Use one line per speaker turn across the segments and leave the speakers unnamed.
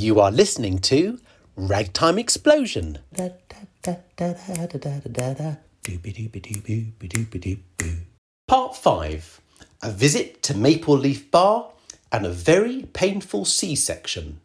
You are listening to Ragtime Explosion. Part 5 A visit to Maple Leaf Bar and a very painful C section.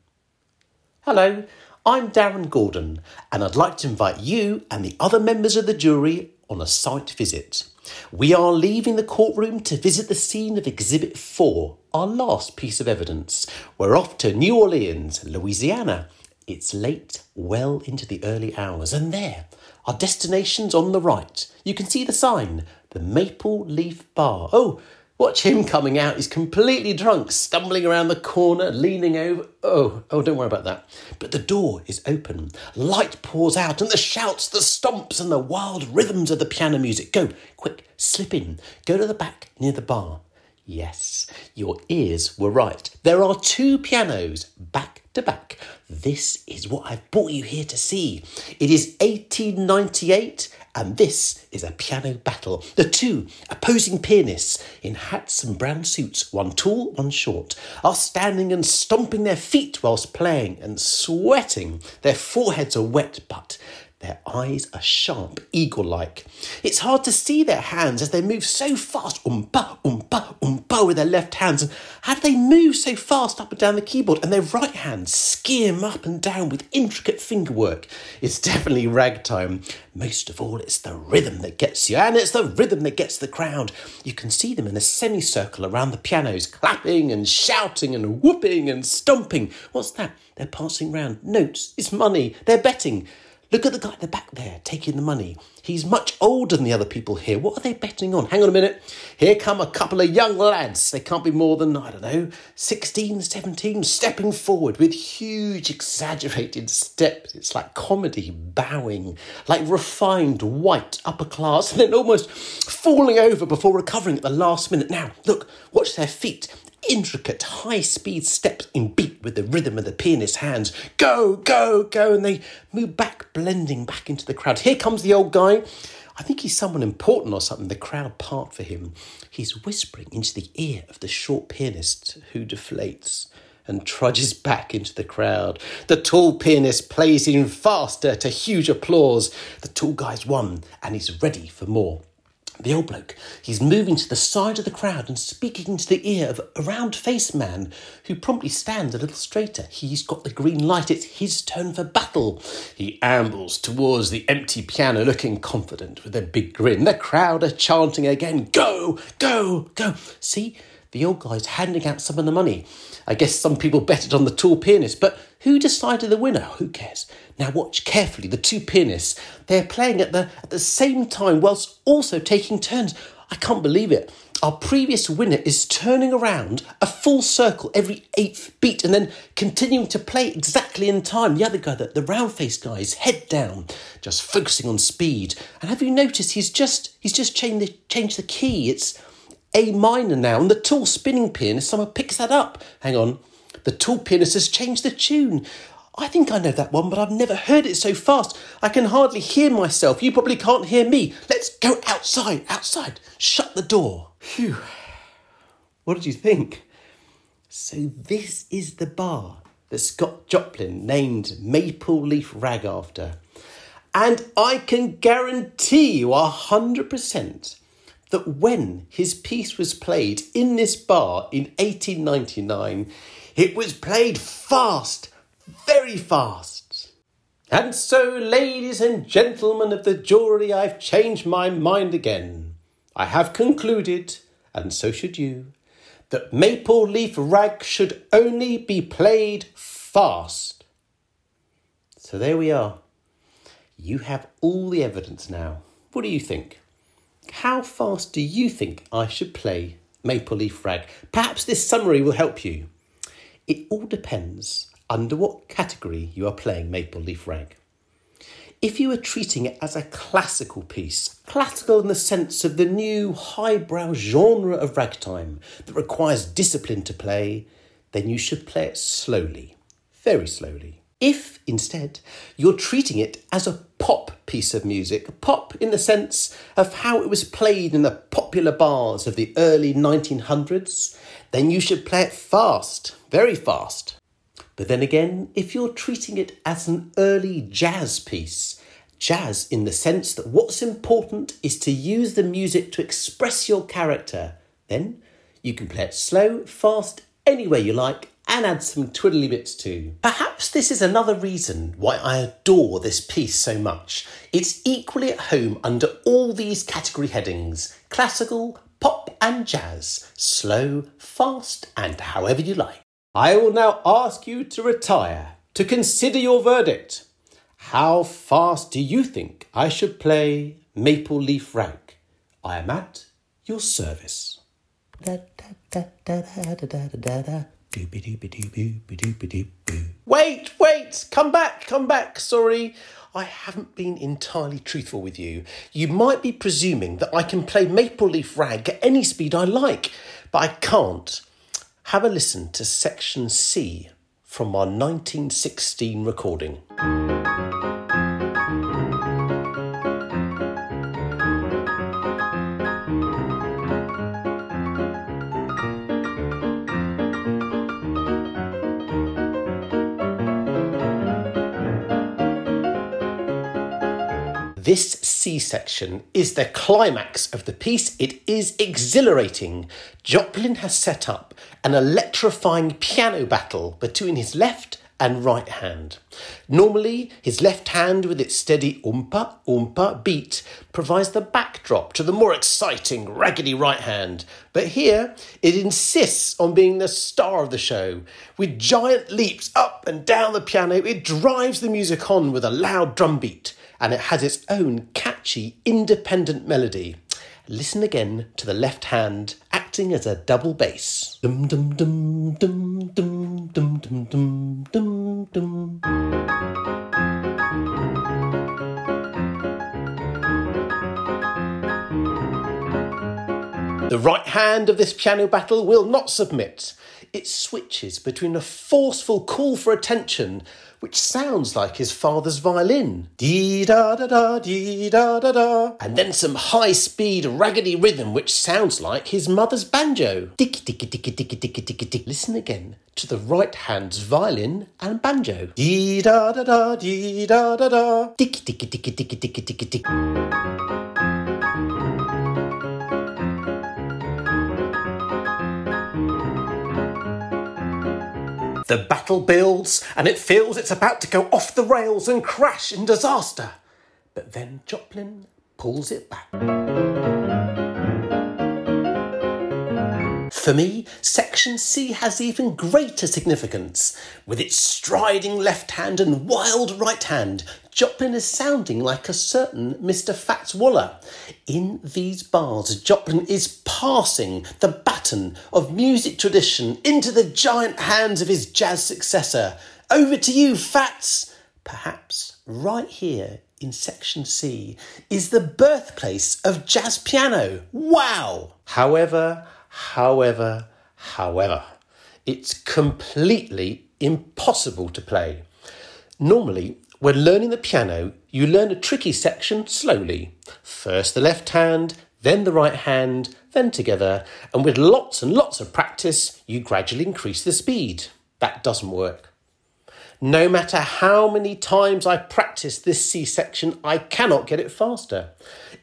Hello, I'm Darren Gordon, and I'd like to invite you and the other members of the jury on a site visit. We are leaving the courtroom to visit the scene of Exhibit 4, our last piece of evidence. We're off to New Orleans, Louisiana. It's late, well into the early hours, and there, our destination's on the right. You can see the sign, the Maple Leaf Bar. Oh, watch him coming out. He's completely drunk, stumbling around the corner, leaning over. Oh, oh, don't worry about that. But the door is open. Light pours out, and the shouts, the stomps, and the wild rhythms of the piano music. Go, quick, slip in. Go to the back near the bar. Yes, your ears were right. There are two pianos back to back. This is what I've brought you here to see. It is 1898 and this is a piano battle. The two opposing pianists in hats and brown suits, one tall, one short, are standing and stomping their feet whilst playing and sweating. Their foreheads are wet, but their eyes are sharp, eagle like. It's hard to see their hands as they move so fast, umpa, umpa, umpa, with their left hands. And how do they move so fast up and down the keyboard? And their right hands skim up and down with intricate fingerwork. It's definitely ragtime. Most of all, it's the rhythm that gets you, and it's the rhythm that gets the crowd. You can see them in a semicircle around the pianos, clapping and shouting and whooping and stomping. What's that? They're passing round notes. It's money. They're betting. Look at the guy at the back there taking the money. He's much older than the other people here. What are they betting on? Hang on a minute. Here come a couple of young lads. They can't be more than, I don't know, 16, 17, stepping forward with huge, exaggerated steps. It's like comedy, bowing, like refined white upper class, and then almost falling over before recovering at the last minute. Now, look, watch their feet intricate, high speed steps in beat with the rhythm of the pianist's hands. Go, go, go. And they move back, blending back into the crowd. Here comes the old guy. I think he's someone important or something. The crowd part for him. He's whispering into the ear of the short pianist who deflates and trudges back into the crowd. The tall pianist plays in faster to huge applause. The tall guy's won and he's ready for more. The old bloke, he's moving to the side of the crowd and speaking into the ear of a round faced man who promptly stands a little straighter. He's got the green light, it's his turn for battle. He ambles towards the empty piano, looking confident with a big grin. The crowd are chanting again Go, go, go. See, the old guy's handing out some of the money. I guess some people betted on the tall pianist, but who decided the winner? Who cares? Now watch carefully. The two pianists, they're playing at the at the same time whilst also taking turns. I can't believe it. Our previous winner is turning around a full circle every eighth beat and then continuing to play exactly in time. The other guy, the, the round faced guy, is head down, just focusing on speed. And have you noticed he's just he's just changed the changed the key? It's a minor now, and the tall spinning pianist, someone picks that up. Hang on. The tall pianist has changed the tune. I think I know that one, but I've never heard it so fast. I can hardly hear myself. You probably can't hear me. Let's go outside, outside. Shut the door. Phew. What did you think? So, this is the bar that Scott Joplin named Maple Leaf Rag after. And I can guarantee you a 100% that when his piece was played in this bar in 1899, it was played fast, very fast. And so, ladies and gentlemen of the jury, I've changed my mind again. I have concluded, and so should you, that Maple Leaf Rag should only be played fast. So there we are. You have all the evidence now. What do you think? How fast do you think I should play Maple Leaf Rag? Perhaps this summary will help you. It all depends under what category you are playing Maple Leaf Rag. If you are treating it as a classical piece, classical in the sense of the new highbrow genre of ragtime that requires discipline to play, then you should play it slowly, very slowly. If instead you're treating it as a pop piece of music, pop in the sense of how it was played in the popular bars of the early 1900s, then you should play it fast, very fast. But then again, if you're treating it as an early jazz piece, jazz in the sense that what's important is to use the music to express your character, then you can play it slow, fast, any way you like, and add some twiddly bits too. Perhaps this is another reason why I adore this piece so much. It's equally at home under all these category headings classical, pop, and jazz, slow, fast, and however you like. I will now ask you to retire to consider your verdict. How fast do you think I should play Maple Leaf Rag? I am at your service. Wait, wait, come back, come back. Sorry, I haven't been entirely truthful with you. You might be presuming that I can play Maple Leaf Rag at any speed I like, but I can't. Have a listen to section C from our 1916 recording. This C section is the climax of the piece. It is exhilarating. Joplin has set up an electrifying piano battle between his left and right hand. Normally, his left hand with its steady oompa oompa beat provides the backdrop to the more exciting raggedy right hand. But here, it insists on being the star of the show. With giant leaps up and down the piano, it drives the music on with a loud drum beat and it has its own catchy, independent melody. Listen again to the left hand acting as a double bass. Dum dum dum dum dum dum dum dum dum dum. The right hand of this piano battle will not submit. It switches between a forceful call for attention which sounds like his father's violin. Dee da da da, dee da da da. And then some high speed, raggedy rhythm which sounds like his mother's banjo. Dicky dicky dicky dicky dicky dicky dicky. Listen again to the right hand's violin and banjo. Dee da da da, dee da da da. Dicky dicky dicky dicky dicky dicky dicky. The battle builds, and it feels it's about to go off the rails and crash in disaster. But then Joplin pulls it back. For me, Section C has even greater significance. With its striding left hand and wild right hand, Joplin is sounding like a certain Mr. Fats Waller. In these bars, Joplin is passing the baton of music tradition into the giant hands of his jazz successor. Over to you, Fats! Perhaps right here in section C is the birthplace of jazz piano. Wow! However, However, however, it's completely impossible to play. Normally, when learning the piano, you learn a tricky section slowly. First the left hand, then the right hand, then together, and with lots and lots of practice, you gradually increase the speed. That doesn't work. No matter how many times I practice this C section, I cannot get it faster.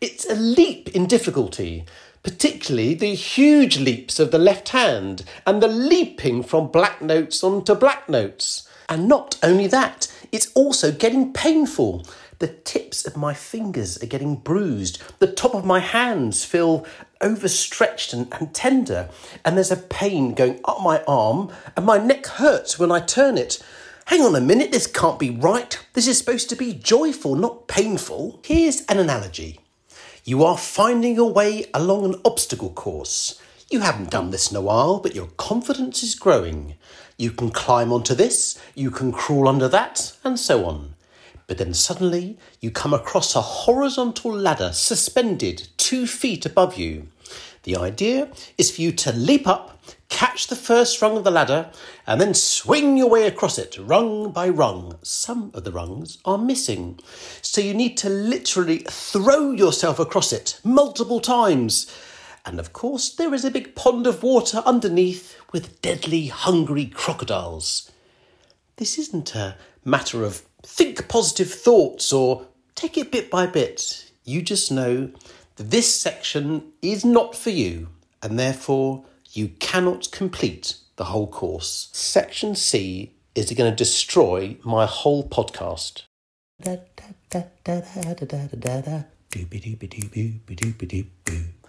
It's a leap in difficulty, particularly the huge leaps of the left hand and the leaping from black notes onto black notes. And not only that, it's also getting painful. The tips of my fingers are getting bruised. The top of my hands feel overstretched and, and tender. And there's a pain going up my arm, and my neck hurts when I turn it. Hang on a minute, this can't be right. This is supposed to be joyful, not painful. Here's an analogy. You are finding your way along an obstacle course. You haven't done this in a while, but your confidence is growing. You can climb onto this, you can crawl under that, and so on. But then suddenly you come across a horizontal ladder suspended two feet above you. The idea is for you to leap up, catch the first rung of the ladder, and then swing your way across it, rung by rung. Some of the rungs are missing. So you need to literally throw yourself across it multiple times. And of course, there is a big pond of water underneath with deadly, hungry crocodiles. This isn't a matter of think positive thoughts or take it bit by bit. You just know that this section is not for you and therefore you cannot complete the whole course. Section C is going to destroy my whole podcast.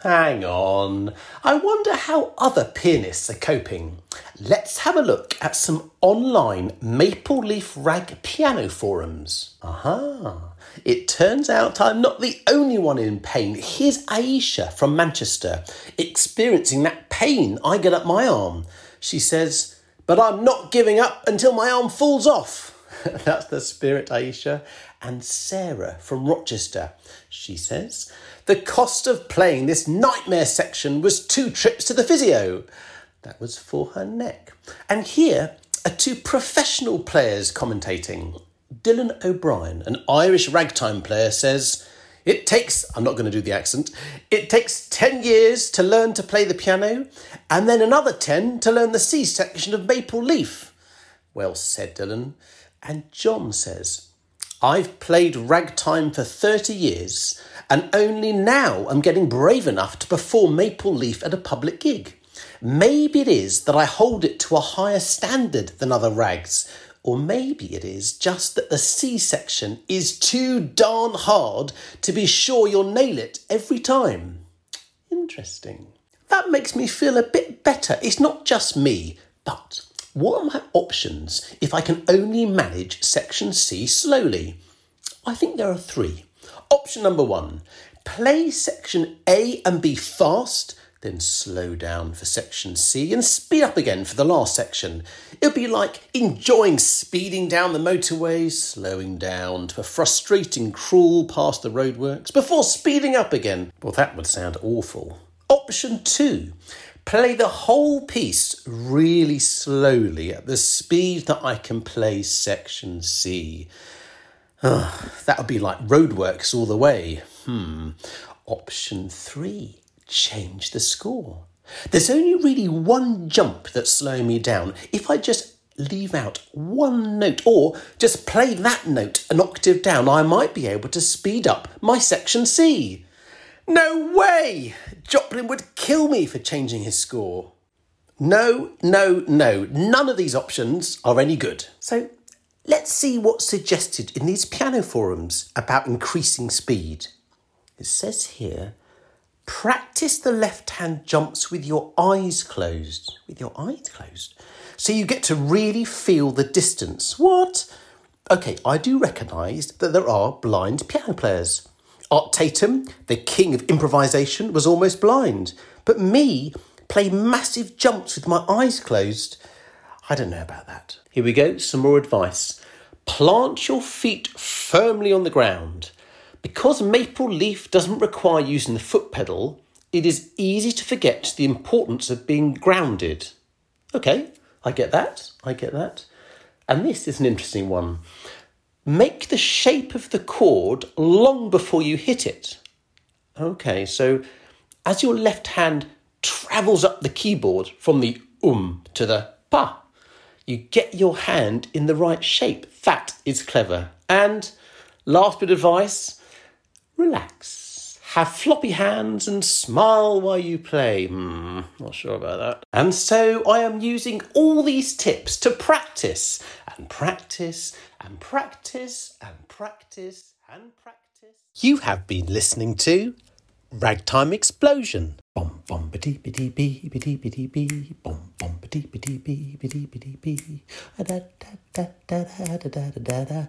Hang on. I wonder how other pianists are coping. Let's have a look at some online Maple Leaf Rag piano forums. Aha. It turns out I'm not the only one in pain. Here's Aisha from Manchester experiencing that pain I get up my arm. She says, But I'm not giving up until my arm falls off. That's the spirit, Aisha. And Sarah from Rochester, she says, The cost of playing this nightmare section was two trips to the physio. That was for her neck. And here are two professional players commentating. Dylan O'Brien, an Irish ragtime player, says, It takes, I'm not going to do the accent, it takes 10 years to learn to play the piano and then another 10 to learn the C section of Maple Leaf. Well said, Dylan. And John says, I've played ragtime for 30 years and only now I'm getting brave enough to perform Maple Leaf at a public gig. Maybe it is that I hold it to a higher standard than other rags, or maybe it is just that the C section is too darn hard to be sure you'll nail it every time. Interesting. That makes me feel a bit better. It's not just me, but what are my options if I can only manage section C slowly? I think there are three. Option number one play section A and B fast then slow down for section C and speed up again for the last section. It'll be like enjoying speeding down the motorway, slowing down to a frustrating crawl past the roadworks before speeding up again. Well, that would sound awful. Option two play the whole piece really slowly at the speed that I can play section C. Oh, that would be like roadworks all the way. Hmm. Option three change the score. There's only really one jump that's slowing me down. If I just leave out one note or just play that note an octave down, I might be able to speed up my section C. No way! Joplin would kill me for changing his score. No, no, no. None of these options are any good. So let's see what's suggested in these piano forums about increasing speed. It says here Practice the left hand jumps with your eyes closed. With your eyes closed. So you get to really feel the distance. What? Okay, I do recognise that there are blind piano players. Art Tatum, the king of improvisation, was almost blind. But me, play massive jumps with my eyes closed. I don't know about that. Here we go, some more advice. Plant your feet firmly on the ground. Because Maple Leaf doesn't require using the foot pedal, it is easy to forget the importance of being grounded. Okay, I get that, I get that. And this is an interesting one. Make the shape of the chord long before you hit it. Okay, so as your left hand travels up the keyboard from the um to the pa, you get your hand in the right shape. That is clever. And last bit of advice relax, have floppy hands, and smile while you play. Hmm, not sure about that. And so I am using all these tips to practice and practice and practice and practice and practice. You have been listening to Ragtime Explosion. Bom bom ba dee ba dee bee ba dee ba dee bee bom bom ba dee ba dee bee ba dee ba dee bee da da da da da da da da da.